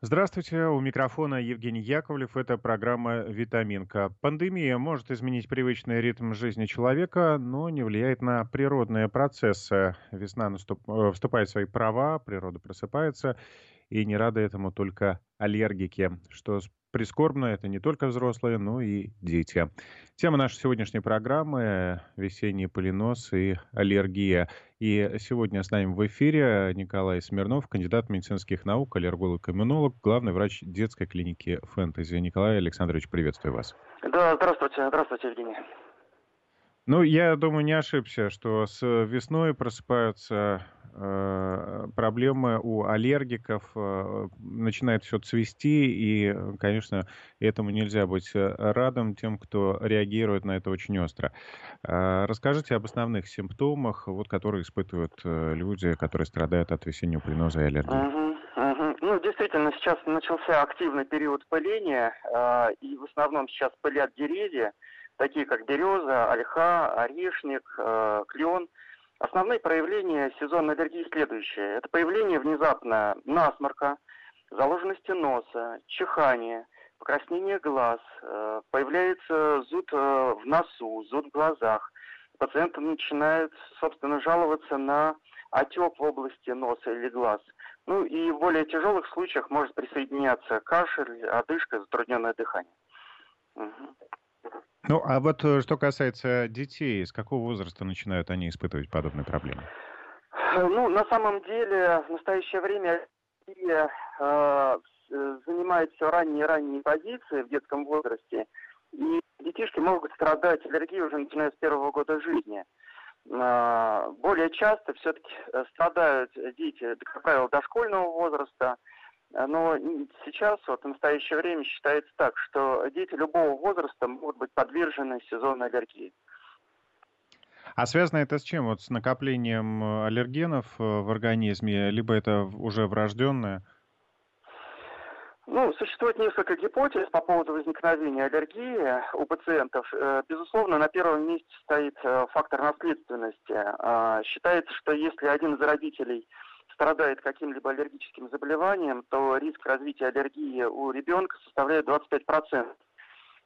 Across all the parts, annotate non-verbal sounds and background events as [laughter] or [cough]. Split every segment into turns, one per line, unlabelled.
Здравствуйте, у микрофона Евгений Яковлев. Это программа «Витаминка». Пандемия может изменить привычный ритм жизни человека, но не влияет на природные процессы. Весна наступ... Э, вступает в свои права, природа просыпается, и не рады этому только аллергики, что прискорбно, это не только взрослые, но и дети. Тема нашей сегодняшней программы – весенний полинос и аллергия. И сегодня с нами в эфире Николай Смирнов, кандидат медицинских наук, аллерголог-иммунолог, главный врач детской клиники «Фэнтези». Николай Александрович, приветствую вас.
Да, здравствуйте, здравствуйте, Евгений.
Ну, я думаю, не ошибся, что с весной просыпаются проблемы у аллергиков, э, начинает все цвести, и, конечно, этому нельзя быть радом тем, кто реагирует на это очень остро. Э, расскажите об основных симптомах, вот, которые испытывают э, люди, которые страдают от весеннего пленоза и аллергии.
Угу, угу. Ну, действительно, сейчас начался активный период пыления, э, и в основном сейчас пылят деревья, такие как береза, ольха, орешник, э, клен. Основные проявления сезонной аллергии следующие. Это появление внезапно насморка, заложенности носа, чихание, покраснение глаз, э, появляется зуд э, в носу, зуд в глазах. Пациенты начинают, собственно, жаловаться на отек в области носа или глаз. Ну и в более тяжелых случаях может присоединяться кашель, одышка, затрудненное дыхание.
Угу. Ну, а вот э, что касается детей, с какого возраста начинают они испытывать подобные проблемы?
Ну, на самом деле, в настоящее время э, занимает все ранние ранние позиции в детском возрасте, и детишки могут страдать аллергией уже начиная с первого года жизни. Э, более часто все-таки страдают дети, как правило, дошкольного возраста, но сейчас, вот в настоящее время считается так, что дети любого возраста могут быть подвержены сезонной аллергии.
А связано это с чем? Вот с накоплением э, аллергенов э, в организме, либо это уже врожденное?
Ну, существует несколько гипотез по поводу возникновения аллергии у пациентов. Э, безусловно, на первом месте стоит фактор наследственности. А, считается, что если один из родителей страдает каким-либо аллергическим заболеванием, то риск развития аллергии у ребенка составляет 25%.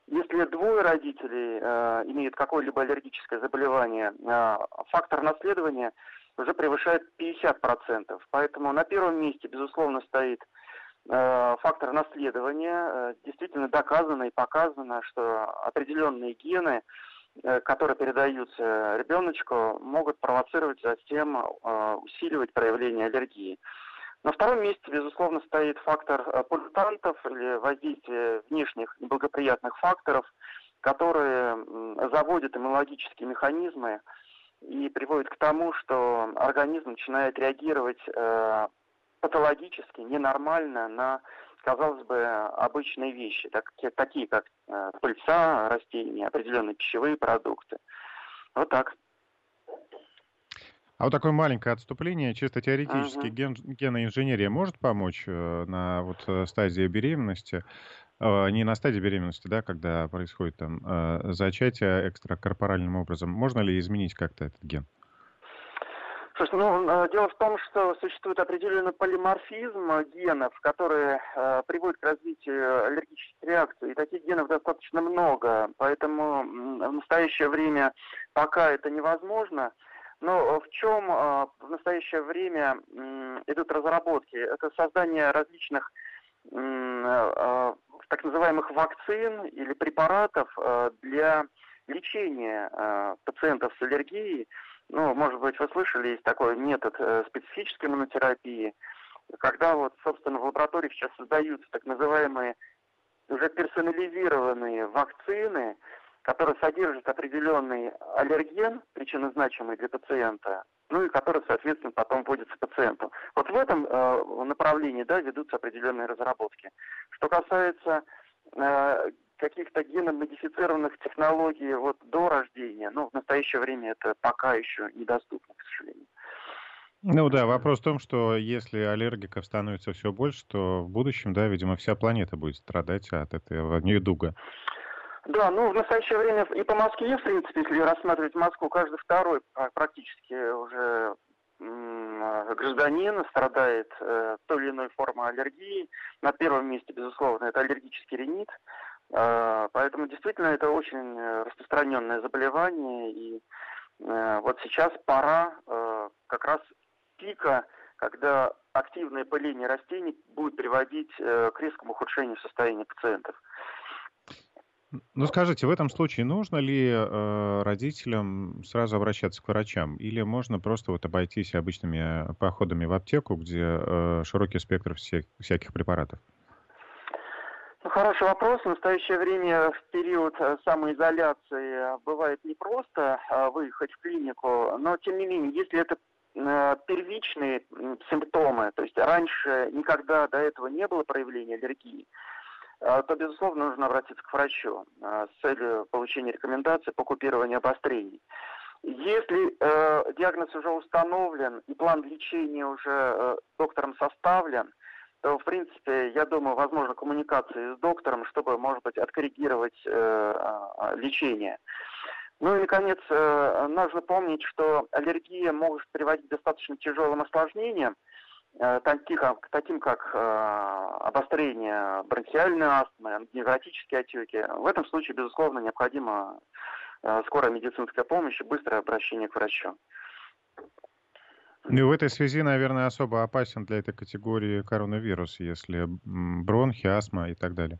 Если двое родителей э, имеют какое-либо аллергическое заболевание, э, фактор наследования уже превышает 50%. Поэтому на первом месте, безусловно, стоит э, фактор наследования. Э, действительно доказано и показано, что определенные гены которые передаются ребеночку, могут провоцировать затем э, усиливать проявление аллергии. На втором месте, безусловно, стоит фактор э, полютантов или воздействие внешних неблагоприятных факторов, которые заводят иммунологические механизмы и приводят к тому, что организм начинает реагировать патологически, ненормально на казалось бы, обычные вещи, так, такие как э, пыльца растений, определенные пищевые продукты. Вот так.
А вот такое маленькое отступление, чисто теоретически, uh-huh. ген, геноинженерия может помочь э, на вот э, стадии беременности, не на стадии беременности, да, когда происходит там зачатие экстракорпоральным образом, можно ли изменить как-то этот ген?
Слушайте, ну, э, дело в том, что существует определенный полиморфизм генов, которые э, приводят к развитию аллергических реакций. И таких генов достаточно много. Поэтому в настоящее время пока это невозможно. Но в чем э, в настоящее время э, идут разработки? Это создание различных э, э, так называемых вакцин или препаратов э, для лечения э, пациентов с аллергией. Ну, может быть, вы слышали, есть такой метод э, специфической иммунотерапии, когда вот, собственно, в лабораториях сейчас создаются так называемые уже персонализированные вакцины, которые содержат определенный аллерген, причинозначимый для пациента, ну и который, соответственно, потом вводится пациенту. Вот в этом э, направлении да, ведутся определенные разработки. Что касается э, каких-то геномодифицированных технологий вот до рождения, ну, в настоящее время это пока еще недоступно, к сожалению.
Ну да, вопрос в том, что если аллергиков становится все больше, то в будущем, да, видимо, вся планета будет страдать от этого недуга.
Да, ну в настоящее время и по Москве, в принципе, если рассматривать Москву, каждый второй практически уже гражданин страдает э, той или иной формой аллергии, на первом месте, безусловно, это аллергический ринит. Э, поэтому действительно это очень распространенное заболевание. И э, вот сейчас пора э, как раз пика, когда активное пыление растений будет приводить э, к резкому ухудшению состояния пациентов.
Ну скажите, в этом случае нужно ли э, родителям сразу обращаться к врачам, или можно просто вот обойтись обычными э, походами в аптеку, где э, широкий спектр всех, всяких препаратов?
Хороший вопрос. В настоящее время в период э, самоизоляции бывает непросто э, выехать в клинику, но тем не менее, если это первичные симптомы, то есть раньше никогда до этого не было проявления аллергии, то, безусловно, нужно обратиться к врачу с целью получения рекомендаций по купированию обострений. Если э, диагноз уже установлен и план лечения уже э, доктором составлен, то, в принципе, я думаю, возможно коммуникация с доктором, чтобы, может быть, откоррегировать э, лечение. Ну и, наконец, э, нужно помнить, что аллергия может приводить к достаточно тяжелым осложнениям, Э, таких, таким как э, обострение бронхиальной астмы, невротические отеки. В этом случае, безусловно, необходима э, скорая медицинская помощь и быстрое обращение к врачу.
Ну в этой связи, наверное, особо опасен для этой категории коронавирус, если бронхи, астма и так далее.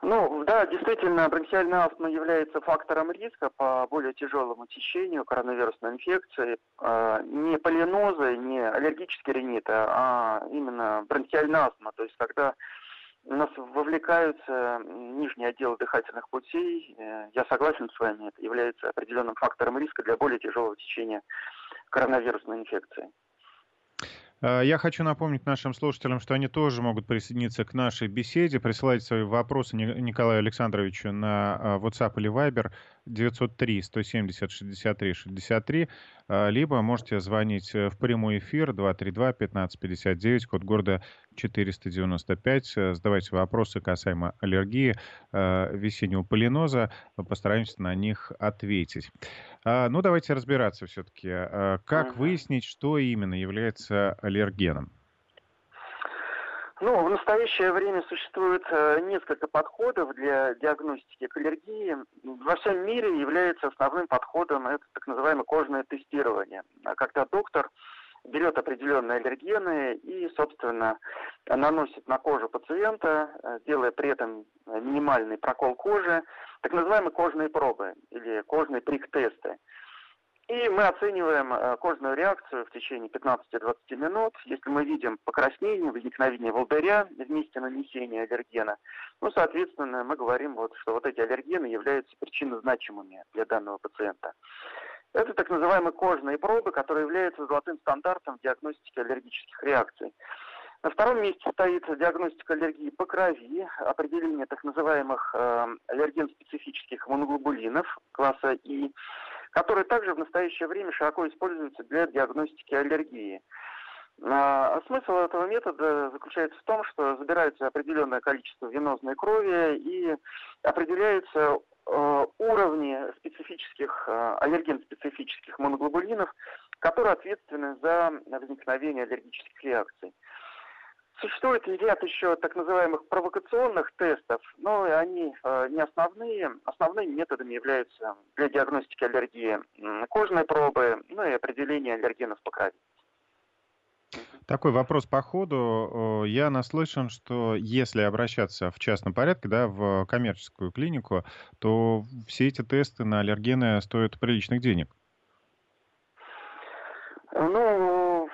Ну, да, действительно, бронхиальная астма является фактором риска по более тяжелому течению коронавирусной инфекции. Э, не полинозы, не аллергические риниты, а именно бронхиальная астма. То есть, когда у нас вовлекаются нижние отделы дыхательных путей, э, я согласен с вами, это является определенным фактором риска для более тяжелого течения коронавирусной инфекции.
Э, я хочу напомнить нашим слушателям, что они тоже могут присоединиться к нашей беседе, присылать свои вопросы Николаю Александровичу на э, WhatsApp или Viber 903 170 63 63, либо можете звонить э, в прямой эфир 232 1559, код города 495. Задавайте вопросы касаемо аллергии, весеннего полиноза, постараемся на них ответить. Ну, давайте разбираться все-таки. Как выяснить, что именно является аллергеном?
Ну, в настоящее время существует э, несколько подходов для диагностики к аллергии. Во всем мире является основным подходом это так называемое кожное тестирование, когда доктор берет определенные аллергены и, собственно, наносит на кожу пациента, э, делая при этом минимальный прокол кожи, так называемые кожные пробы или кожные прик-тесты. И мы оцениваем э, кожную реакцию в течение 15-20 минут. Если мы видим покраснение, возникновение волдыря в месте нанесения аллергена, ну, соответственно, мы говорим, вот, что вот эти аллергены являются причинно-значимыми для данного пациента. Это так называемые кожные пробы, которые являются золотым стандартом диагностики аллергических реакций. На втором месте стоит диагностика аллергии по крови, определение так называемых э, аллерген-специфических моноглобулинов класса И, которые также в настоящее время широко используются для диагностики аллергии. А смысл этого метода заключается в том, что забирается определенное количество венозной крови и определяются э, уровни специфических, э, аллерген-специфических моноглобулинов, которые ответственны за возникновение аллергических реакций. Существует ряд еще так называемых провокационных тестов, но они э, не основные. Основными методами являются для диагностики аллергии кожные пробы, ну и определение аллергенов по крови.
Такой вопрос по ходу. Я наслышан, что если обращаться в частном порядке, да, в коммерческую клинику, то все эти тесты на аллергены стоят приличных денег.
Ну,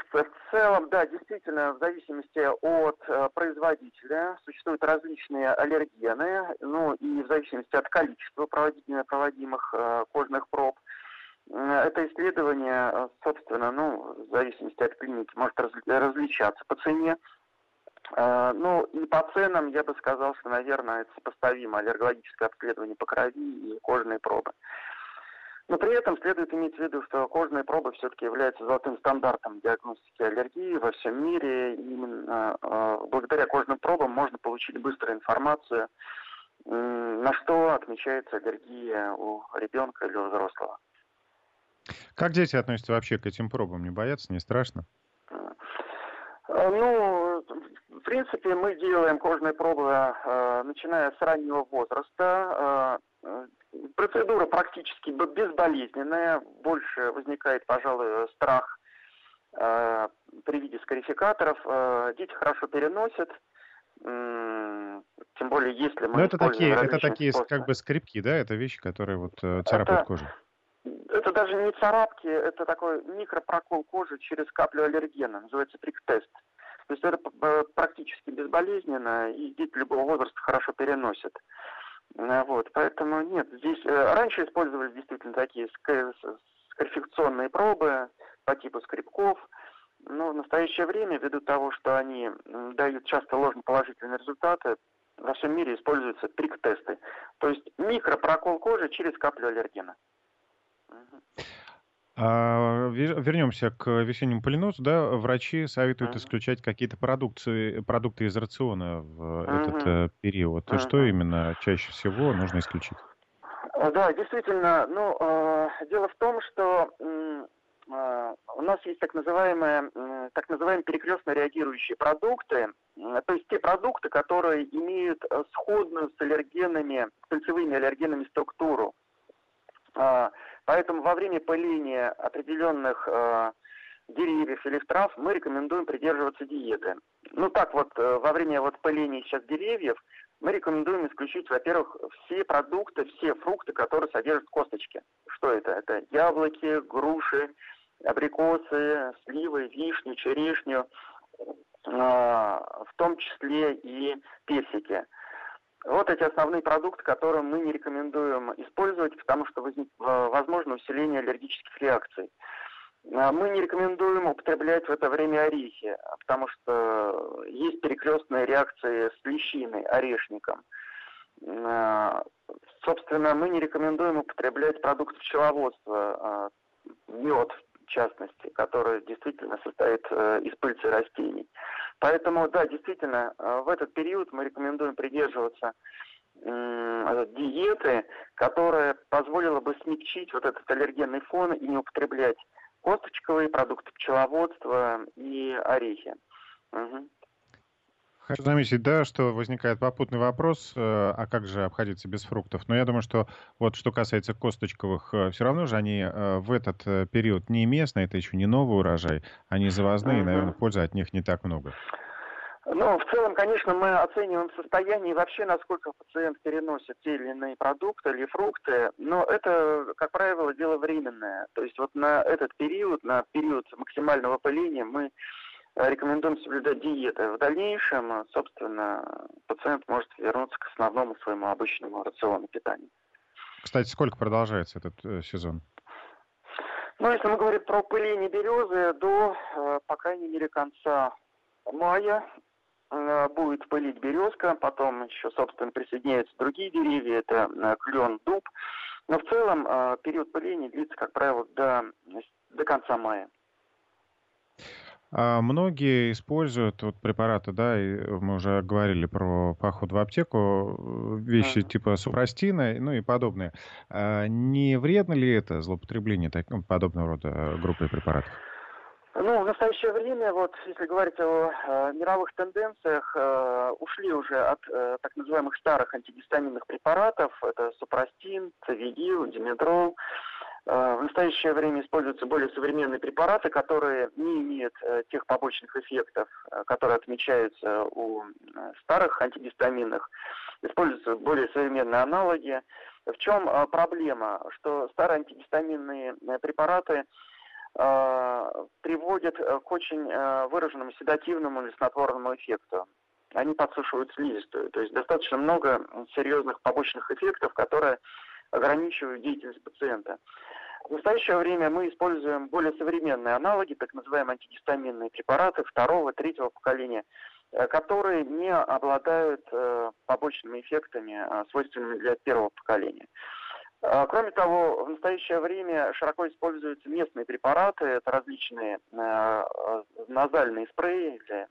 в целом, да, действительно, в зависимости от э, производителя существуют различные аллергены, ну и в зависимости от количества проводимых э, кожных проб. Это исследование, э, собственно, ну, в зависимости от клиники, может различаться по цене. Э, ну, и по ценам я бы сказал, что, наверное, это сопоставимо аллергологическое обследование по крови и кожные пробы. Но при этом следует иметь в виду, что кожные пробы все-таки являются золотым стандартом диагностики аллергии во всем мире. И именно э, благодаря кожным пробам можно получить быструю информацию, э, на что отмечается аллергия у ребенка или у взрослого.
Как дети относятся вообще к этим пробам? Не боятся, не страшно?
Ну, в принципе, мы делаем кожные пробы, э, начиная с раннего возраста. Э, процедура практически безболезненная. Больше возникает, пожалуй, страх э, при виде скарификаторов. Дети хорошо переносят. Тем более, если мы...
Но это такие, это такие способы. как бы скрипки, да? Это вещи, которые вот царапают это, кожу.
Это даже не царапки, это такой микропрокол кожи через каплю аллергена, называется прик-тест. То есть это э, практически безболезненно, и дети любого возраста хорошо переносят. Э, вот, поэтому нет, здесь э, раньше использовались действительно такие скарификационные пробы по типу скребков, но в настоящее время, ввиду того, что они дают часто ложноположительные результаты, во всем мире используются прик-тесты. То есть микропрокол кожи через каплю аллергена.
А, вернемся к весеннему полинозу. Да, врачи советуют uh-huh. исключать какие-то продукции, продукты из рациона в uh-huh. этот э, период. Uh-huh. Что именно чаще всего нужно исключить?
Э, да, действительно. Ну, э, дело в том, что э, у нас есть так называемые, э, так называемые перекрестно реагирующие продукты, э, то есть те продукты, которые имеют э, сходную с аллергенами, с кольцевыми аллергенами структуру. Э, Поэтому во время пыления определенных э, деревьев или трав мы рекомендуем придерживаться диеты. Ну так вот, э, во время вот пыления сейчас деревьев мы рекомендуем исключить, во-первых, все продукты, все фрукты, которые содержат косточки. Что это? Это яблоки, груши, абрикосы, сливы, вишню, черешню, э, в том числе и персики. Вот эти основные продукты, которые мы не рекомендуем использовать, потому что возник, э, возможно усиление аллергических реакций. А мы не рекомендуем употреблять в это время орехи, потому что есть перекрестные реакции с лещиной, орешником. А, собственно, мы не рекомендуем употреблять продукты пчеловодства, а, мед частности, который действительно состоит э, из пыльцы растений. Поэтому, да, действительно, э, в этот период мы рекомендуем придерживаться диеты, которая позволила бы смягчить вот этот аллергенный фон и не употреблять косточковые продукты пчеловодства и орехи. Угу.
Хочу заметить, да, что возникает попутный вопрос, э, а как же обходиться без фруктов? Но я думаю, что вот что касается косточковых, э, все равно же они э, в этот период не местные, это еще не новый урожай, они завозные, и, наверное, пользы от них не так много.
Ну, в целом, конечно, мы оцениваем состояние и вообще, насколько пациент переносит те или иные продукты или фрукты, но это, как правило, дело временное. То есть вот на этот период, на период максимального пыления мы рекомендуем соблюдать диеты. В дальнейшем, собственно, пациент может вернуться к основному своему обычному рациону питания.
Кстати, сколько продолжается этот э, сезон?
Ну, если мы говорим про пыление березы, до, э, по крайней мере, конца мая э, будет пылить березка, потом еще, собственно, присоединяются другие деревья, это э, клен, дуб. Но в целом э, период пыления длится, как правило, до, до конца мая.
А многие используют вот препараты, да, и мы уже говорили про поход в аптеку, э, вещи mm. типа супрастина, ну и подобные. А не вредно ли это злоупотребление так, ну, подобного рода группы препаратов?
Ну, в настоящее время, вот, если говорить о э, мировых тенденциях, э, ушли уже от э, так называемых старых антигистаминных препаратов, это супрастин, цивидил, диметрол, Э, в настоящее время используются более современные препараты, которые не имеют э, тех побочных эффектов, э, которые отмечаются у старых антигистаминных. Используются более современные аналоги. В чем проблема? Что старые антигистаминные препараты приводят к очень выраженному седативному или снотворному эффекту. Они подсушивают слизистую. То есть достаточно много серьезных побочных эффектов, которые ограничивают деятельность пациента. В настоящее время мы используем более современные аналоги, так называемые антигистаминные препараты второго, третьего поколения, э, которые не обладают э, побочными эффектами, э, свойственными для первого поколения. Кроме того, в настоящее время широко используются местные препараты, это различные назальные спреи или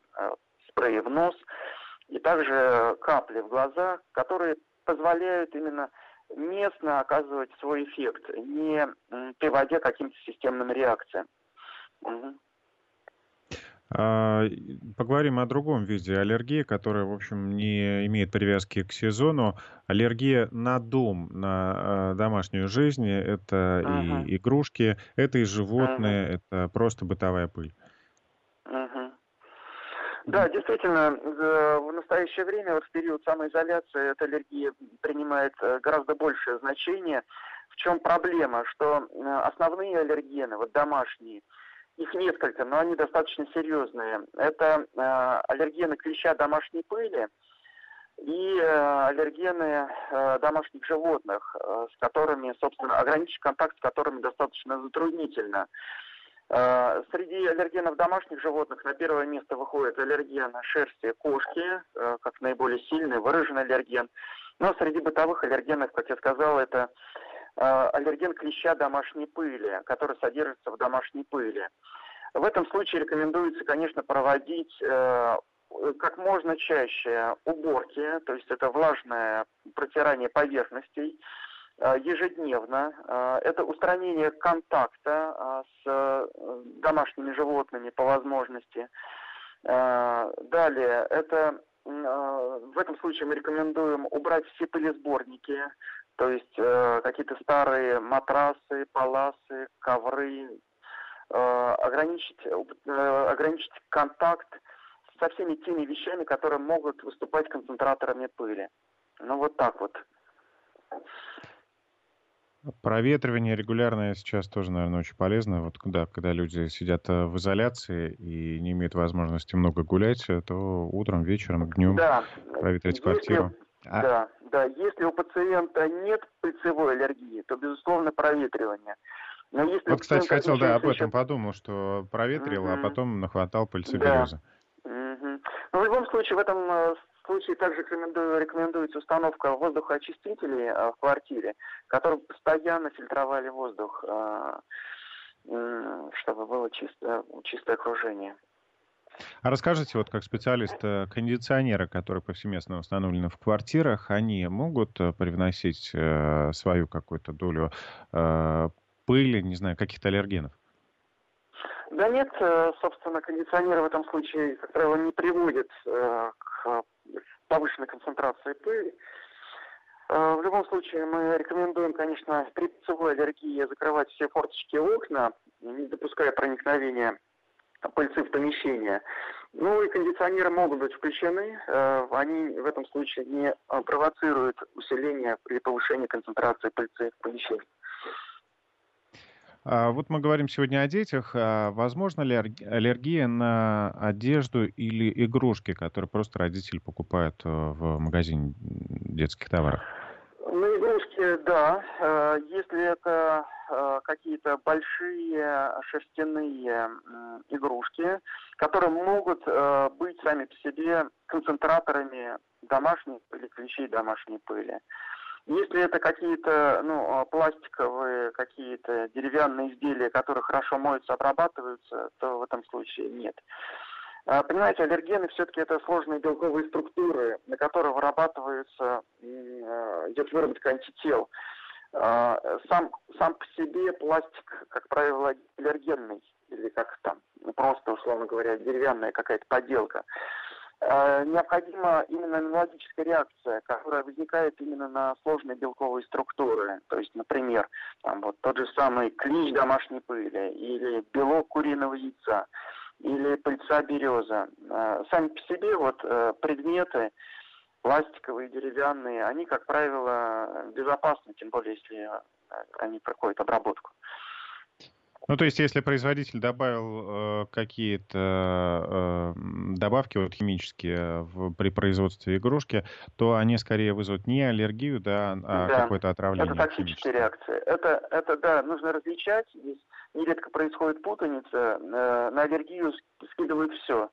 спреи в нос, и также капли в глаза, которые позволяют именно местно оказывать свой эффект, не приводя к каким-то системным реакциям. Угу.
Поговорим о другом виде аллергии, которая, в общем, не имеет привязки к сезону. Аллергия на дом, на а, домашнюю жизнь. Это uh-huh. и игрушки, это и животные, uh-huh. это просто бытовая пыль.
Uh-huh. Да, действительно, в настоящее время, вот в период самоизоляции, эта аллергия принимает э, гораздо большее значение. В чем проблема? Что э, основные аллергены, вот домашние, их несколько, но они достаточно серьезные. Это э, аллергены клеща домашней пыли и аллергены домашних животных, с которыми, собственно, ограничить контакт с которыми достаточно затруднительно. Э, среди аллергенов домашних животных на первое место выходит аллерген шерсти кошки, э, как наиболее сильный, выраженный аллерген. Но среди бытовых аллергенов, как я сказал, это Э, аллерген клеща домашней пыли, который содержится в домашней пыли. В этом случае рекомендуется, конечно, проводить как можно чаще уборки, то есть это влажное протирание поверхностей ежедневно. Это устранение контакта с домашними животными по возможности. Далее, это в этом случае мы рекомендуем убрать все пылесборники, то есть э, какие-то старые матрасы, паласы, ковры, э, ограничить, э, ограничить контакт со всеми теми вещами, которые могут выступать концентраторами пыли. Ну вот так вот.
Проветривание регулярное сейчас тоже, наверное, очень полезно. Вот когда, когда люди сидят э, в изоляции и не имеют возможности много гулять, то утром, вечером, днем да. проветрить Если... квартиру.
А... Да, да. Если у пациента нет пыльцевой аллергии, то, безусловно, проветривание.
Но если вот, кстати, хотел, да, об этом подумал, что проветрил, угу. а потом нахватал пыльцеберезы.
Да. Угу. Но в любом случае, в этом э, случае также рекомендую, рекомендуется установка воздухоочистителей э, в квартире, которые постоянно фильтровали воздух, э, чтобы было чисто, чистое окружение.
А расскажите, вот как специалист, э, кондиционеры, которые повсеместно установлены в квартирах, они могут э, привносить э, свою какую-то долю пыли, не знаю, каких-то аллергенов?
Да нет, собственно, кондиционеры в этом случае, как правило, не приводят к повышенной концентрации пыли. В любом случае, мы рекомендуем, конечно, при пыльцевой аллергии закрывать все форточки и окна, не допуская проникновения пыльцы в помещение. Ну и кондиционеры могут быть включены, э, они в этом случае не провоцируют усиление при повышении концентрации пыльцы в помещении.
А вот мы говорим сегодня о детях. А возможно ли аллергия на одежду или игрушки, которые просто родители покупают э, в магазине детских товаров?
На игрушки, да. Если это Э, какие-то большие шерстяные игрушки, которые могут э, быть сами по себе концентраторами домашней или клещей домашней пыли. Если это какие-то ну, э, пластиковые, какие-то деревянные изделия, которые хорошо моются, обрабатываются, то в этом случае нет. Понимаете, аллергены все-таки это сложные белковые структуры, на которые вырабатываются, идет выработка антител. А, сам, сам по себе пластик, как правило, аллергенный, или как там, ну, просто, условно говоря, деревянная какая-то поделка. А, необходима именно иммунологическая реакция, которая возникает именно на сложные белковые структуры. То есть, например, там вот тот же самый клещ домашней пыли, или белок куриного яйца, или пыльца береза. А, сами по себе вот э, предметы, пластиковые, деревянные, они, как правило, безопасны, тем более, если э, они проходят обработку.
Ну, то есть, если производитель добавил э, какие-то э, добавки вот, химические в, при производстве игрушки, то они скорее вызовут не аллергию, да, а да, какое-то отравление.
Это токсическая реакция. Это, это, да, нужно различать. Здесь нередко происходит путаница. Э, на аллергию скидывают все.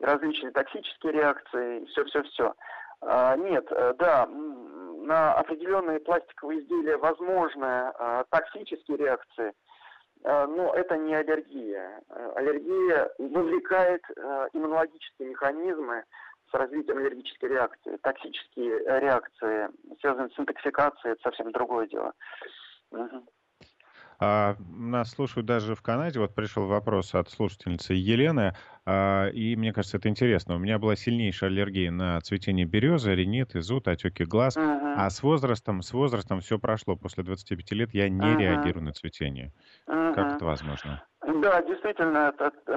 Различные токсические реакции, все-все-все. А, нет, э, да, на определенные пластиковые изделия возможны а, токсические реакции, но это не аллергия. Аллергия вовлекает иммунологические механизмы, с развитием аллергической реакции. Токсические реакции, связанные с интоксикацией, это совсем другое дело.
Угу. А, нас слушают даже в Канаде. Вот пришел вопрос от слушательницы Елены, а, и мне кажется, это интересно. У меня была сильнейшая аллергия на цветение березы, ринит, изуд, отеки глаз. Uh-huh. А с возрастом, с возрастом все прошло. После 25 лет я не uh-huh. реагирую на цветение. Uh-huh. Как это возможно?
Да, действительно,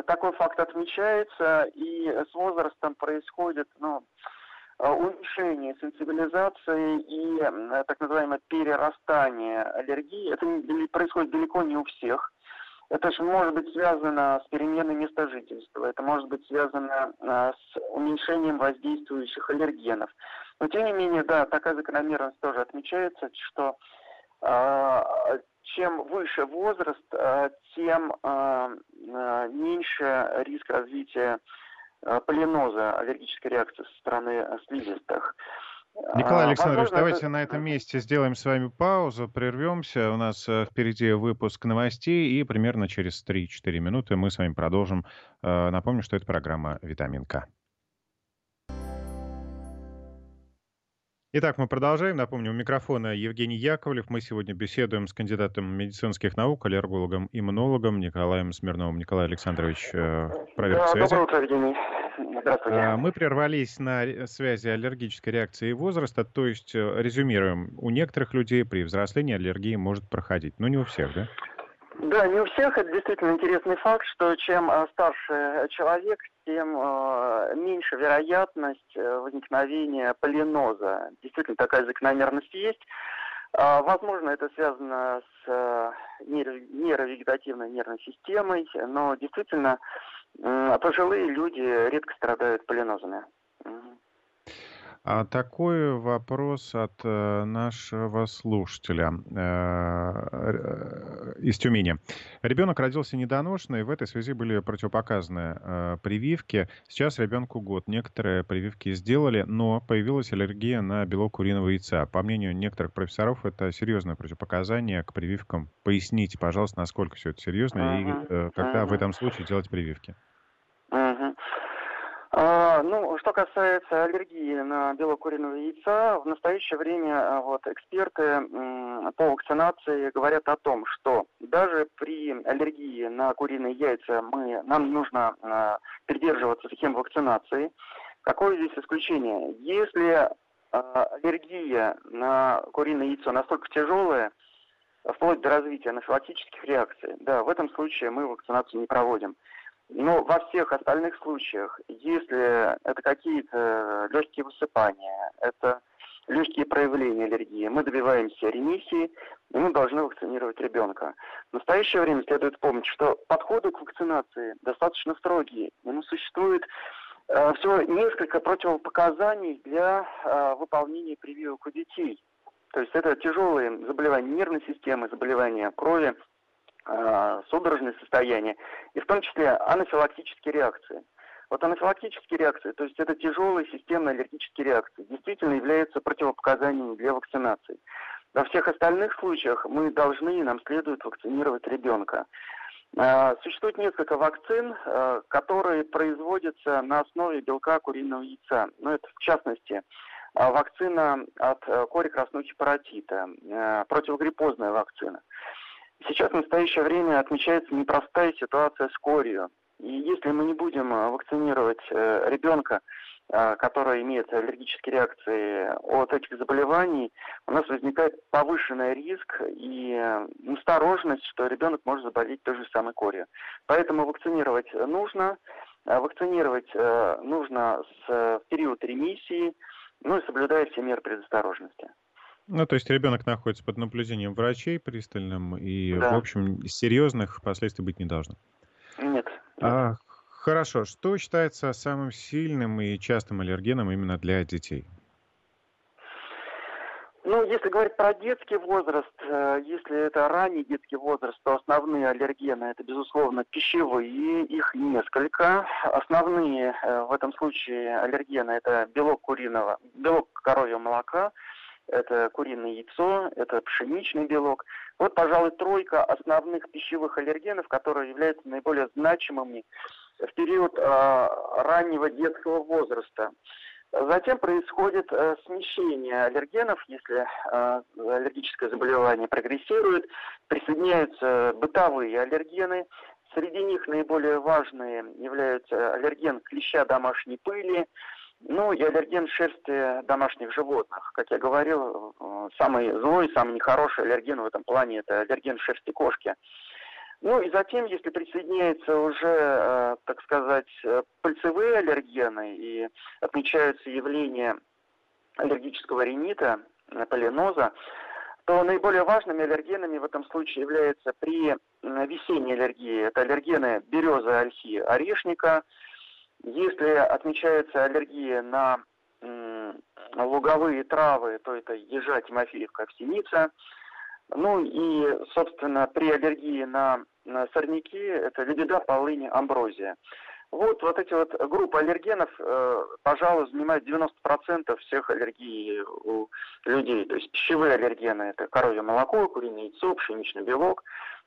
такой факт отмечается, и с возрастом происходит, ну, уменьшение сенсибилизации и так называемое перерастание аллергии. Это происходит далеко не у всех. Это же может быть связано с переменой места жительства, это может быть связано а, с уменьшением воздействующих аллергенов. Но тем не менее, да, такая закономерность тоже отмечается, что чем выше возраст, тем меньше риск развития Э, полиноза, аллергической реакции со стороны э, слизистых.
Николай а, Александрович, Возможно, давайте это... на этом месте сделаем с вами паузу, прервемся. У нас э, впереди выпуск новостей, и примерно через 3-4 минуты мы с вами продолжим. Напомню, что это программа «Витаминка». Итак, мы продолжаем. Напомню, у микрофона Евгений Яковлев. Мы сегодня беседуем с кандидатом медицинских наук, аллергологом, иммунологом Николаем Смирновым. Николай Александрович, э, проверка да, связи. Доброе утро, Евгений. Здравствуйте. А, мы прервались на связи аллергической реакции и возраста, то есть э, резюмируем, у некоторых людей при взрослении аллергия может проходить, но не у всех, да?
Да, не у всех. Это действительно интересный факт, что чем э, старше человек, тем э, меньше вероятность э, возникновения полиноза. Действительно, такая закономерность есть. Э, возможно, это связано с э, нейровегетативной нервной системой, но действительно пожилые люди редко страдают полинозами.
А такой вопрос от э, нашего слушателя э, из Тюмени. Ребенок родился недоношенный, в этой связи были противопоказаны э, прививки. Сейчас ребенку год. Некоторые прививки сделали, но появилась аллергия на белок куриного яйца. По мнению некоторых профессоров, это серьезное противопоказание к прививкам. Поясните, пожалуйста, насколько все это серьезно и когда в этом случае делать прививки.
А, ну, что касается аллергии на белок яйца, в настоящее время а, вот, эксперты по вакцинации говорят о том, что даже при аллергии на куриные яйца мы, нам нужно а, придерживаться схем вакцинации. Какое здесь исключение? Если аллергия на куриное яйцо настолько тяжелая, вплоть до развития анафилактических реакций, да, в этом случае мы вакцинацию не проводим. Но во всех остальных случаях, если это какие-то легкие высыпания, это легкие проявления аллергии, мы добиваемся ремиссии, и мы должны вакцинировать ребенка. В настоящее время следует помнить, что подходы к вакцинации достаточно строгие. Ему существует э, всего несколько противопоказаний для э, выполнения прививок у детей. То есть это тяжелые заболевания нервной системы, заболевания крови, э, судорожные состояния, и в том числе анафилактические реакции. Вот анафилактические реакции, то есть это тяжелые системные аллергические реакции, действительно являются противопоказаниями для вакцинации. Во всех остальных случаях мы должны и нам следует вакцинировать ребенка. Э, существует несколько вакцин, э, которые производятся на основе белка куриного яйца. Ну, это в частности вакцина от кори краснухи паротита, противогриппозная вакцина. Сейчас в настоящее время отмечается непростая ситуация с корью. И если мы не будем э, вакцинировать э, ребенка, э, который имеет аллергические реакции от этих заболеваний, у нас возникает повышенный риск и осторожность, что ребенок может заболеть той же самой корью. Поэтому вакцинировать нужно. Вакцинировать нужно в период ремиссии, ну и соблюдая все меры предосторожности.
Ну, то есть ребенок находится под наблюдением врачей пристальным, и, да. в общем, серьезных последствий быть не должно.
Нет.
А, хорошо. Что считается самым сильным и частым аллергеном именно для детей?
Ну, если говорить про детский возраст, э, если это ранний детский возраст, то основные аллергены это, безусловно, пищевые, их несколько. Основные э, в этом случае аллергены это белок куриного, белок коровьего молока – это куриное яйцо, это пшеничный белок. Вот, пожалуй, тройка основных пищевых аллергенов, которые являются наиболее значимыми в период раннего детского возраста. Затем происходит э, смещение аллергенов, если э, аллергическое заболевание прогрессирует, присоединяются бытовые аллергены. Среди них наиболее важные являются аллерген клеща домашней пыли, ну и аллерген шерсти домашних животных. Как я говорил, э, самый злой, самый нехороший аллерген в этом плане – это аллерген шерсти кошки. Ну и затем, если присоединяются уже, э, так сказать, э, пыльцевые аллергены и отмечаются явления аллергического ринита, полиноза, то наиболее важными аллергенами в этом случае являются при весенней аллергии. Это аллергены березы, ольхи, орешника. Если отмечается аллергия на луговые травы, то это ежа, тимофеевка, овсеница – ну и, собственно, при аллергии на, на сорняки это лебеда, полынь, амброзия. Вот, вот эти вот группы аллергенов, э, пожалуй, занимают 90% всех аллергий у людей. То есть пищевые аллергены – это коровье молоко, куриное яйцо, пшеничный белок,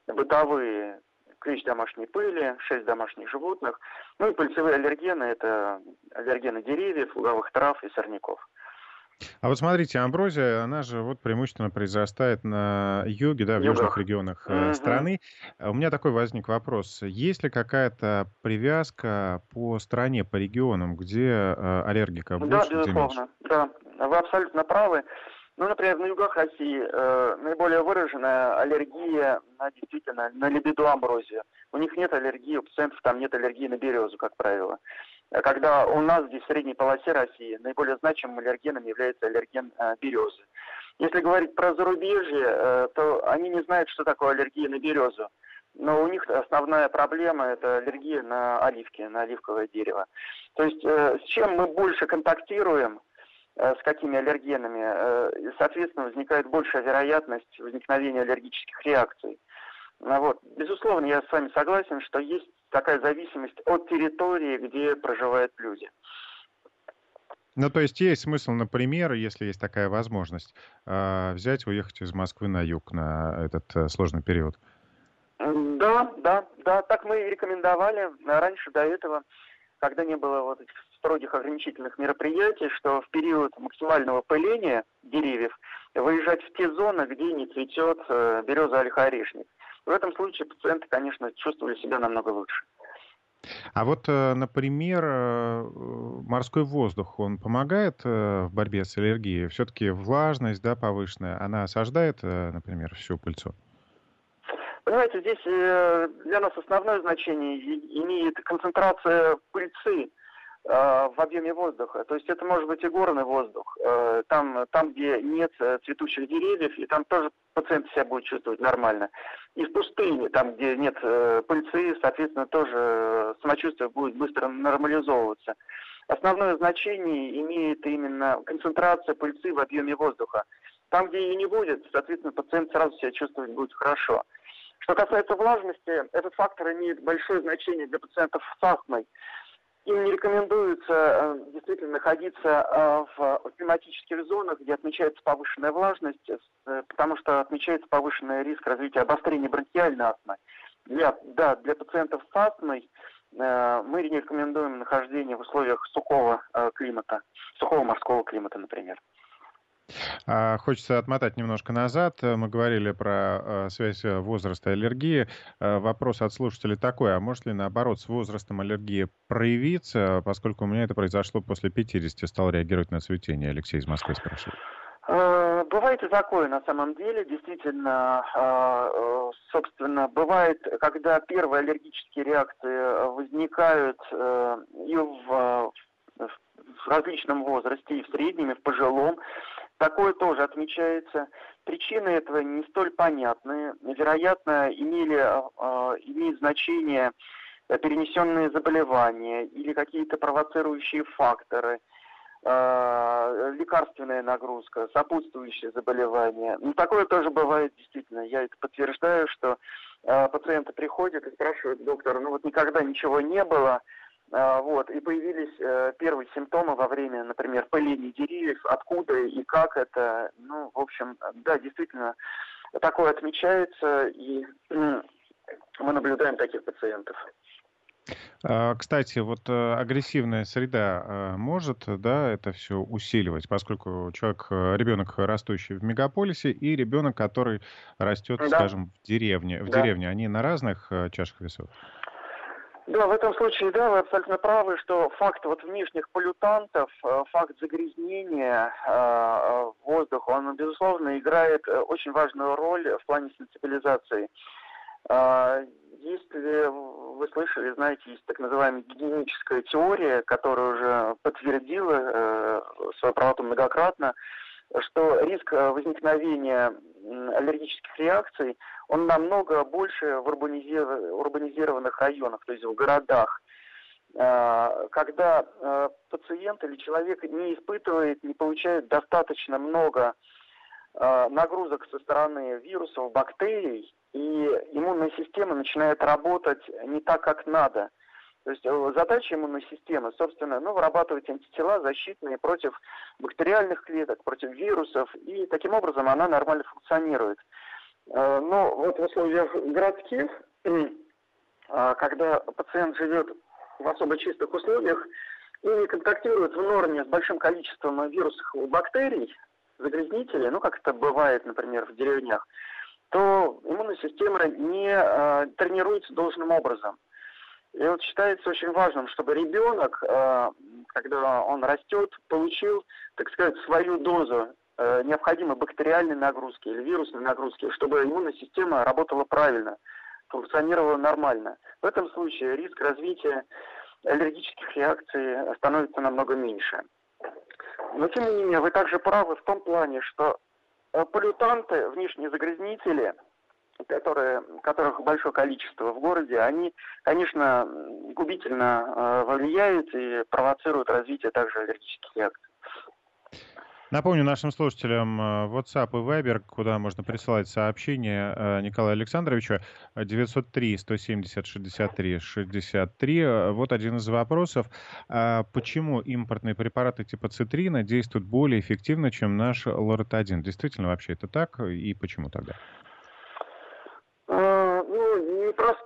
бытовые клещ домашней пыли, шесть домашних животных. Ну и пыльцевые аллергены – это аллергены деревьев, луговых трав и сорняков.
А вот смотрите, амброзия, она же вот преимущественно произрастает на юге, да, в Югах. южных регионах угу. страны. А у меня такой возник вопрос. Есть ли какая-то привязка по стране, по регионам, где э, аллергика больше,
Да, безусловно, да. Вы абсолютно правы. Ну, например, на югах России э, наиболее выраженная аллергия на действительно на лебеду амброзию. У них нет аллергии, у пациентов там нет аллергии на березу, как правило когда у нас здесь в средней полосе России наиболее значимым аллергеном является аллерген э, березы. Если говорить про зарубежье, э, то они не знают, что такое аллергия на березу. Но у них основная проблема – это аллергия на оливки, на оливковое дерево. То есть э, с чем мы больше контактируем, с какими аллергенами, соответственно, возникает большая вероятность возникновения аллергических реакций. Ну вот. Безусловно, я с вами согласен, что есть такая зависимость от территории, где проживают люди.
Ну, то есть есть смысл, например, если есть такая возможность, а, взять, уехать из Москвы на юг на этот э, сложный период?
Да, да, да, так мы и рекомендовали раньше до этого, когда не было вот этих строгих ограничительных мероприятий, что в период максимального пыления деревьев выезжать в те зоны, где не цветет э, береза ольха-орешник. В этом случае пациенты, конечно, чувствовали себя намного лучше.
А вот, э, например, э, морской воздух, он помогает в борьбе с аллергией? Все-таки влажность, да, повышенная, она осаждает, например, всю пыльцу?
Понимаете, здесь для нас основное значение имеет концентрация пыльцы в объеме воздуха. То есть это может быть и горный воздух. Э, там, там, где нет э, цветущих деревьев, и там тоже пациент себя будет чувствовать нормально. И в пустыне, там, где нет пыльцы, соответственно, тоже самочувствие будет быстро нормализовываться. Основное значение имеет именно концентрация пыльцы в объеме воздуха. Там, где ее не будет, соответственно, пациент сразу себя чувствовать будет хорошо. Что касается влажности, этот фактор имеет большое значение для пациентов с астмой им не рекомендуется э, действительно находиться э, в климатических зонах, где отмечается повышенная влажность, э, потому что отмечается повышенный риск развития обострения бронхиальной астмы. Для, да, для пациентов с астмой мы рекомендуем нахождение в условиях сухого климата, сухого морского климата, например.
А, хочется отмотать немножко назад. Мы говорили про а, связь возраста и аллергии. А, вопрос от слушателей такой, а может ли наоборот с возрастом аллергии проявиться, поскольку у меня это произошло после 50, стал реагировать на цветение? Алексей из Москвы спрашивает.
Бывает и такое на самом деле, действительно, собственно, бывает, когда первые аллергические реакции возникают и в, в различном возрасте, и в среднем, и в пожилом, Такое тоже отмечается. Причины этого не столь понятны. Вероятно, имели, э, имеет значение перенесенные заболевания или какие-то провоцирующие факторы, э, лекарственная нагрузка, сопутствующие заболевания. Ну, такое тоже бывает действительно. Я это подтверждаю, что э, пациенты приходят и спрашивают доктора, ну вот никогда ничего не было, вот, и появились э, первые симптомы во время, например, пыления деревьев, откуда и как это. Ну, в общем, да, действительно, такое отмечается, и мы наблюдаем таких пациентов.
А, кстати, вот э, агрессивная среда э, может, да, это все усиливать, поскольку человек, ребенок, растущий в мегаполисе, и ребенок, который растет, да. скажем, в деревне. В да. деревне они на разных чашах весов?
Да, в этом случае, да, вы абсолютно правы, что факт вот внешних полютантов, факт загрязнения воздуха, он, безусловно, играет очень важную роль в плане сенсибилизации. А, если вы слышали, знаете, есть так называемая гигиеническая теория, которая уже подтвердила э, свою правоту многократно, что риск э, возникновения аллергических реакций, он намного больше в урбанизированных районах, то есть в городах. Э, когда э, пациент или человек не испытывает, не получает достаточно много э, нагрузок со стороны вирусов, бактерий, и иммунная система начинает работать не так, как надо. То есть э, задача иммунной системы, собственно, ну, вырабатывать антитела защитные против бактериальных клеток, против вирусов, и таким образом она нормально функционирует. Э, но вот в условиях городских, э, [clears throat] когда пациент живет в особо чистых условиях и не контактирует в норме с большим количеством вирусов и бактерий, загрязнителей, ну, как это бывает, например, в деревнях, то иммунная система не э, тренируется должным образом. И вот считается очень важным, чтобы ребенок, э, когда он растет, получил, так сказать, свою дозу э, необходимой бактериальной нагрузки или вирусной нагрузки, чтобы иммунная система работала правильно, функционировала нормально. В этом случае риск развития аллергических реакций становится намного меньше. Но тем не менее, вы также правы в том плане, что Э, полютанты, внешние загрязнители, которые, которых большое количество в городе, они, конечно, губительно э, влияют и провоцируют развитие также аллергических реакций.
Напомню нашим слушателям э, WhatsApp и Viber, куда можно присылать сообщения э, Николаю Александровичу, 903-170-63-63. Вот один из вопросов. А почему импортные препараты типа цитрина действуют более эффективно, чем наш лоротадин? Действительно вообще это так? И почему тогда?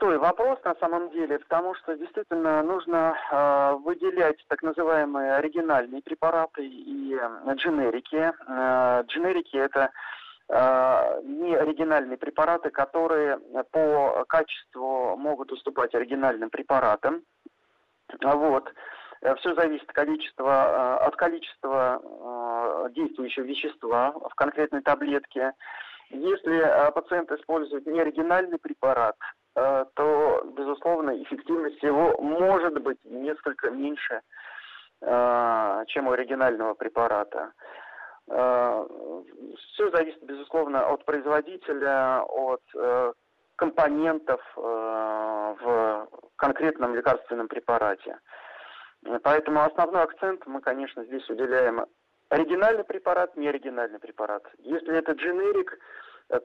Непростой вопрос на самом деле, потому что действительно нужно э, выделять так называемые оригинальные препараты и э, дженерики. Э, дженерики это э, не оригинальные препараты, которые по качеству могут уступать оригинальным препаратам. Вот. Все зависит от количества, от количества действующего вещества в конкретной таблетке. Если пациент использует неоригинальный препарат, Э, то, безусловно, эффективность его может быть несколько меньше, э, чем у оригинального препарата. Э, Все зависит, безусловно, от производителя, от компонентов в конкретном лекарственном препарате. Поэтому основной акцент мы, конечно, здесь уделяем оригинальный препарат, не оригинальный препарат. Если это дженерик,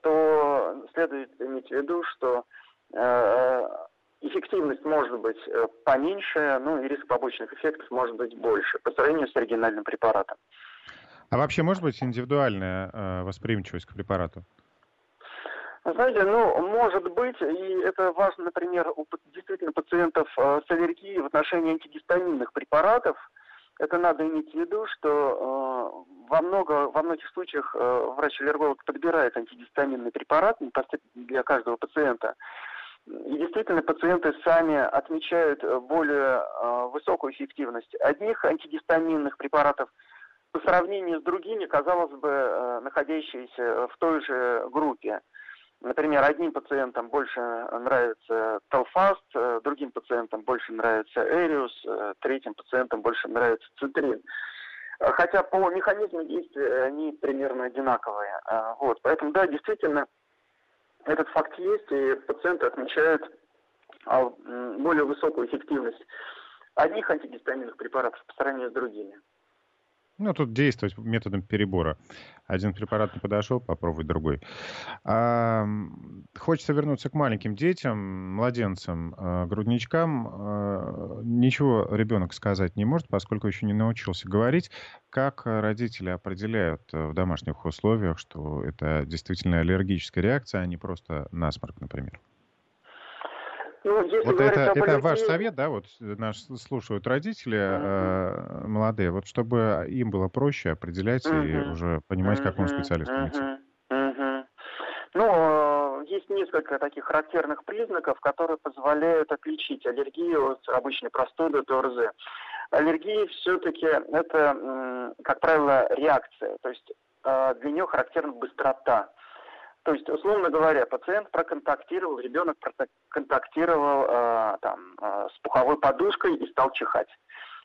то следует иметь в виду, что Э, эффективность может быть э, поменьше, ну и риск побочных эффектов может быть больше по сравнению с оригинальным препаратом.
А вообще может быть индивидуальная э, восприимчивость к препарату?
Знаете, ну, может быть, и это важно, например, у действительно пациентов с аллергией в отношении антигистаминных препаратов. Это надо иметь в виду, что э, во, много, во многих случаях э, врач-аллерголог подбирает антигистаминный препарат для каждого пациента. И действительно, пациенты сами отмечают э, более э, высокую эффективность одних антигистаминных препаратов по сравнению с другими, казалось бы, э, находящиеся в той же группе. Например, одним пациентам больше нравится Телфаст, другим пациентам больше нравится Эриус, третьим пациентам больше нравится Цитрин. Хотя по механизму действия они примерно одинаковые. Вот. Поэтому, да, действительно, этот факт есть, и пациенты отмечают а, более высокую эффективность одних антигистаминных препаратов по сравнению с другими.
Ну, тут действовать методом перебора. Один препарат не подошел, попробуй другой. А, хочется вернуться к маленьким детям, младенцам, а, грудничкам. А, ничего ребенок сказать не может, поскольку еще не научился говорить. Как родители определяют э, в домашних условиях, что это действительно аллергическая реакция, а не просто насморк, например? Ну, вот это, это ваш совет, да, вот нас слушают родители uh-huh. э, молодые, вот чтобы им было проще определять uh-huh. и уже понимать, к какому специалисту uh-huh. идти.
Ну, есть несколько таких характерных признаков, которые позволяют отличить аллергию от обычной простуды от ОРЗ. Аллергия все-таки это, как правило, реакция, то есть э, для нее характерна быстрота. То есть, условно говоря, пациент проконтактировал, ребенок проконтактировал э, там, э, с пуховой подушкой и стал чихать.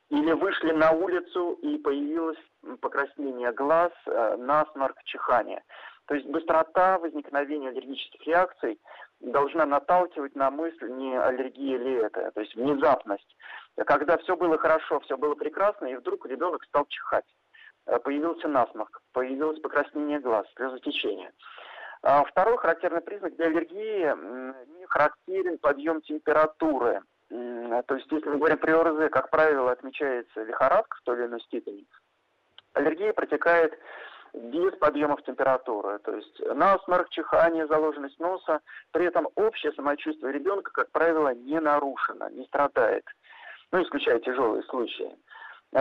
Или вышли на улицу и появилось покраснение глаз, э, насморк, чихание. То есть быстрота возникновения аллергических реакций должна наталкивать на мысль, не аллергия ли это, то есть внезапность. Когда все было хорошо, все было прекрасно, и вдруг ребенок стал чихать. Э, появился насморк, появилось покраснение глаз, слезотечение. А второй характерный признак для аллергии не характерен подъем температуры. То есть, если мы говорим при ОРЗ, как правило, отмечается лихорадка в той или иной степени. Аллергия протекает без подъемов температуры. То есть насморк, чихание, заложенность носа. При этом общее самочувствие ребенка, как правило, не нарушено, не страдает. Ну, исключая тяжелые случаи.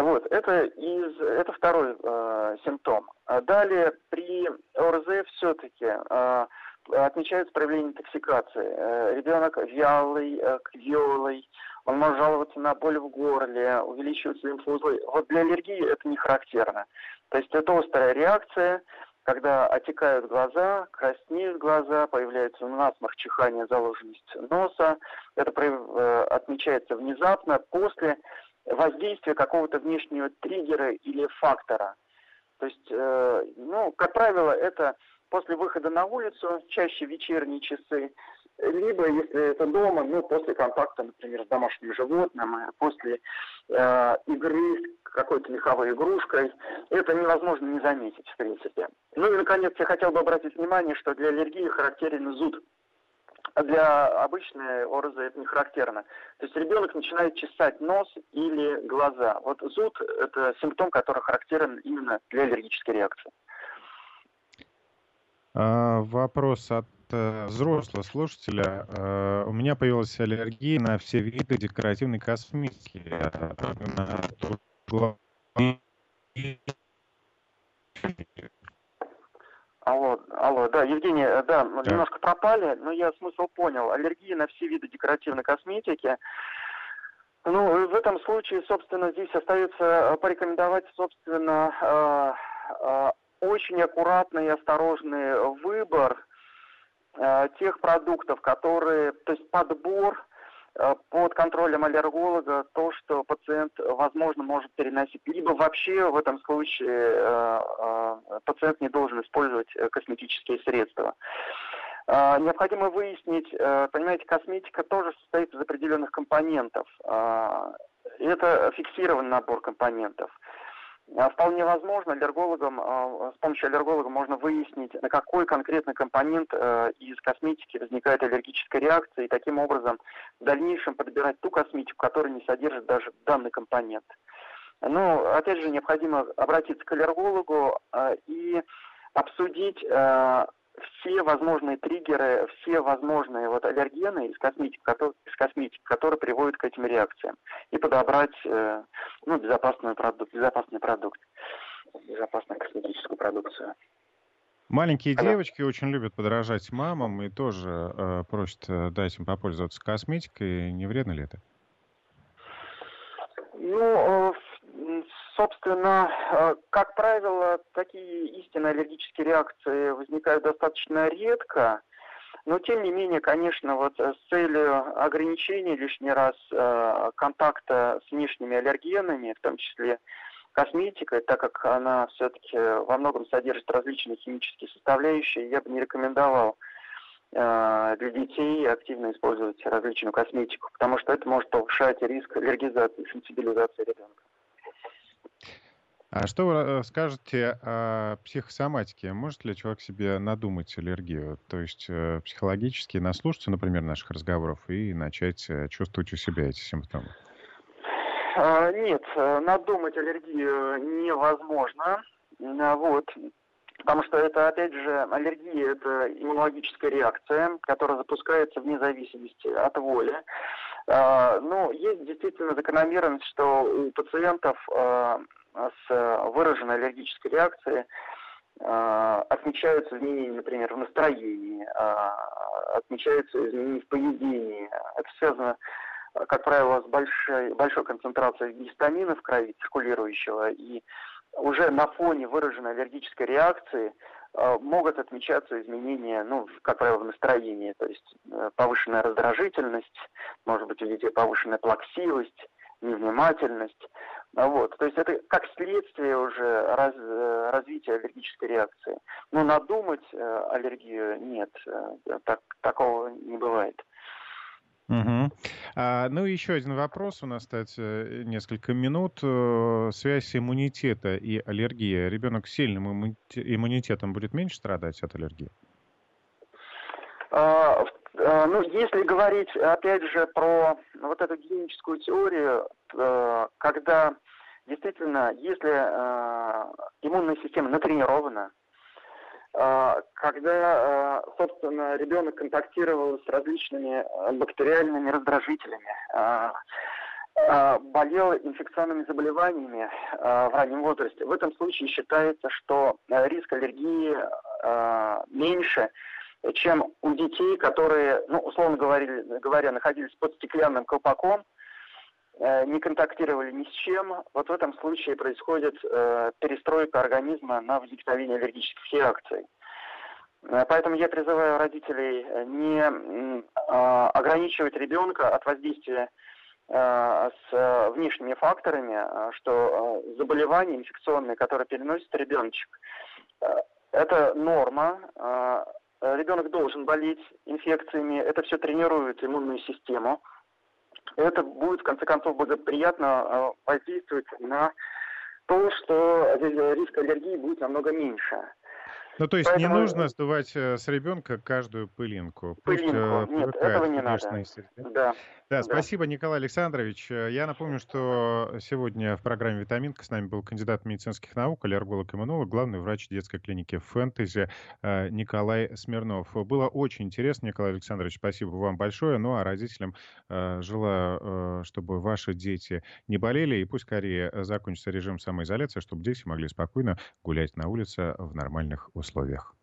Вот, это, из, это второй э, симптом. А далее, при ОРЗ все-таки э, отмечается проявление интоксикации. Э, ребенок вялый, э, квелый, он может жаловаться на боль в горле, увеличиваются лимфоузлы. Вот для аллергии это не характерно. То есть это острая реакция, когда отекают глаза, краснеют глаза, появляется насморк, чихание, заложенность носа. Это э, отмечается внезапно после воздействия какого-то внешнего триггера или фактора. То есть, э, ну, как правило, это после выхода на улицу, чаще вечерние часы, либо, если это дома, ну, после контакта, например, с домашним животным, э, после э, игры с какой-то меховой игрушкой, это невозможно не заметить, в принципе. Ну и, наконец, я хотел бы обратить внимание, что для аллергии характерен зуд. А для обычной ОРЗ это не характерно. То есть ребенок начинает чесать нос или глаза. Вот зуд – это симптом, который характерен именно для аллергической реакции.
А, вопрос от э, взрослого слушателя. А, у меня появилась аллергия на все виды декоративной косметики.
Алло, алло, да, Евгений, э, да, да, немножко пропали, но я смысл понял. Аллергия на все виды декоративной косметики. Ну, в этом случае, собственно, здесь остается э, порекомендовать, собственно, э, э, очень аккуратный и осторожный выбор э, тех продуктов, которые, то есть подбор Э, под контролем аллерголога то, что пациент, возможно, может переносить. Либо вообще в этом случае э, э, пациент не должен использовать косметические средства. Необходимо выяснить, понимаете, косметика тоже состоит из определенных компонентов. Это фиксированный набор компонентов. А вполне возможно, аллергологам, а, с помощью аллерголога можно выяснить, на какой конкретный компонент э, из косметики возникает аллергическая реакция, и таким образом в дальнейшем подбирать ту косметику, которая не содержит даже данный компонент. Ну, опять же, необходимо обратиться к аллергологу э, и обсудить э, все возможные триггеры, все возможные вот аллергены из косметики, которые, из косметики, которые приводят к этим реакциям, и подобрать э, ну, безопасный продукт, безопасный продукт, безопасную косметическую продукцию.
Маленькие Алло. девочки очень любят подражать мамам и тоже э, просят э, дать им попользоваться косметикой. Не вредно ли это?
Ну, э, Собственно, э, как правило, такие истинно аллергические реакции возникают достаточно редко, но тем не менее, конечно, вот с целью ограничения лишний раз э, контакта с внешними аллергенами, в том числе косметикой, так как она все-таки во многом содержит различные химические составляющие, я бы не рекомендовал э, для детей активно использовать различную косметику, потому что это может повышать риск аллергизации, сенсибилизации ребенка.
А что вы э, скажете о психосоматике? Может ли человек себе надумать аллергию? То есть э, психологически наслушаться, например, наших разговоров и начать э, чувствовать у себя эти симптомы?
А, нет, надумать аллергию невозможно. Вот. Потому что это, опять же, аллергия – это иммунологическая реакция, которая запускается вне зависимости от воли. А, ну, есть действительно закономерность, что у пациентов а, с выраженной аллергической реакцией а, отмечаются изменения, например, в настроении, отмечаются изменения в поведении. Это связано, как правило, с большой, большой концентрацией гистамина в крови циркулирующего. И уже на фоне выраженной аллергической реакции Э, могут отмечаться изменения, ну, как правило, в настроении, то есть э, повышенная раздражительность, может быть, у детей повышенная плаксивость, невнимательность. Вот. То есть это как следствие уже раз, э, развития аллергической реакции. Но надумать аллергию нет, так, такого не бывает.
Угу. А, ну, еще один вопрос. У нас э, несколько минут. Э, связь иммунитета и аллергии. Ребенок с сильным иммунитетом будет меньше страдать от аллергии?
А, а, ну, если говорить, опять же, про вот эту генетическую теорию, э, когда действительно, если иммунная система натренирована, а, когда, собственно, ребенок контактировал с различными бактериальными раздражителями, болел инфекционными заболеваниями в раннем возрасте, в этом случае считается, что риск аллергии меньше, чем у детей, которые, ну, условно говоря, говоря находились под стеклянным колпаком, Э, не контактировали ни с чем, вот в этом случае происходит э, перестройка организма на возникновение аллергических реакций. Э, поэтому я призываю родителей не э, ограничивать ребенка от воздействия э, с внешними факторами, что заболевания инфекционные, которые переносит ребеночек, это норма. Ребенок должен болеть инфекциями, это все тренирует иммунную систему это будет, в конце концов, благоприятно э, воздействовать на то, что риск аллергии будет намного меньше.
Ну, то есть Поэтому... не нужно сдувать э, с ребенка каждую пылинку.
Пылинку, Пусть, э, нет, этого не надо.
Да. Да, да, спасибо, Николай Александрович. Э, я напомню, что сегодня в программе «Витаминка» с нами был кандидат медицинских наук, аллерголог-иммунолог, главный врач детской клиники «Фэнтези» Николай Смирнов. Было очень интересно, Николай Александрович, спасибо вам большое. Ну, а родителям желаю, чтобы ваши дети не болели, и пусть скорее закончится режим самоизоляции, чтобы дети могли спокойно гулять на улице в нормальных условиях условиях.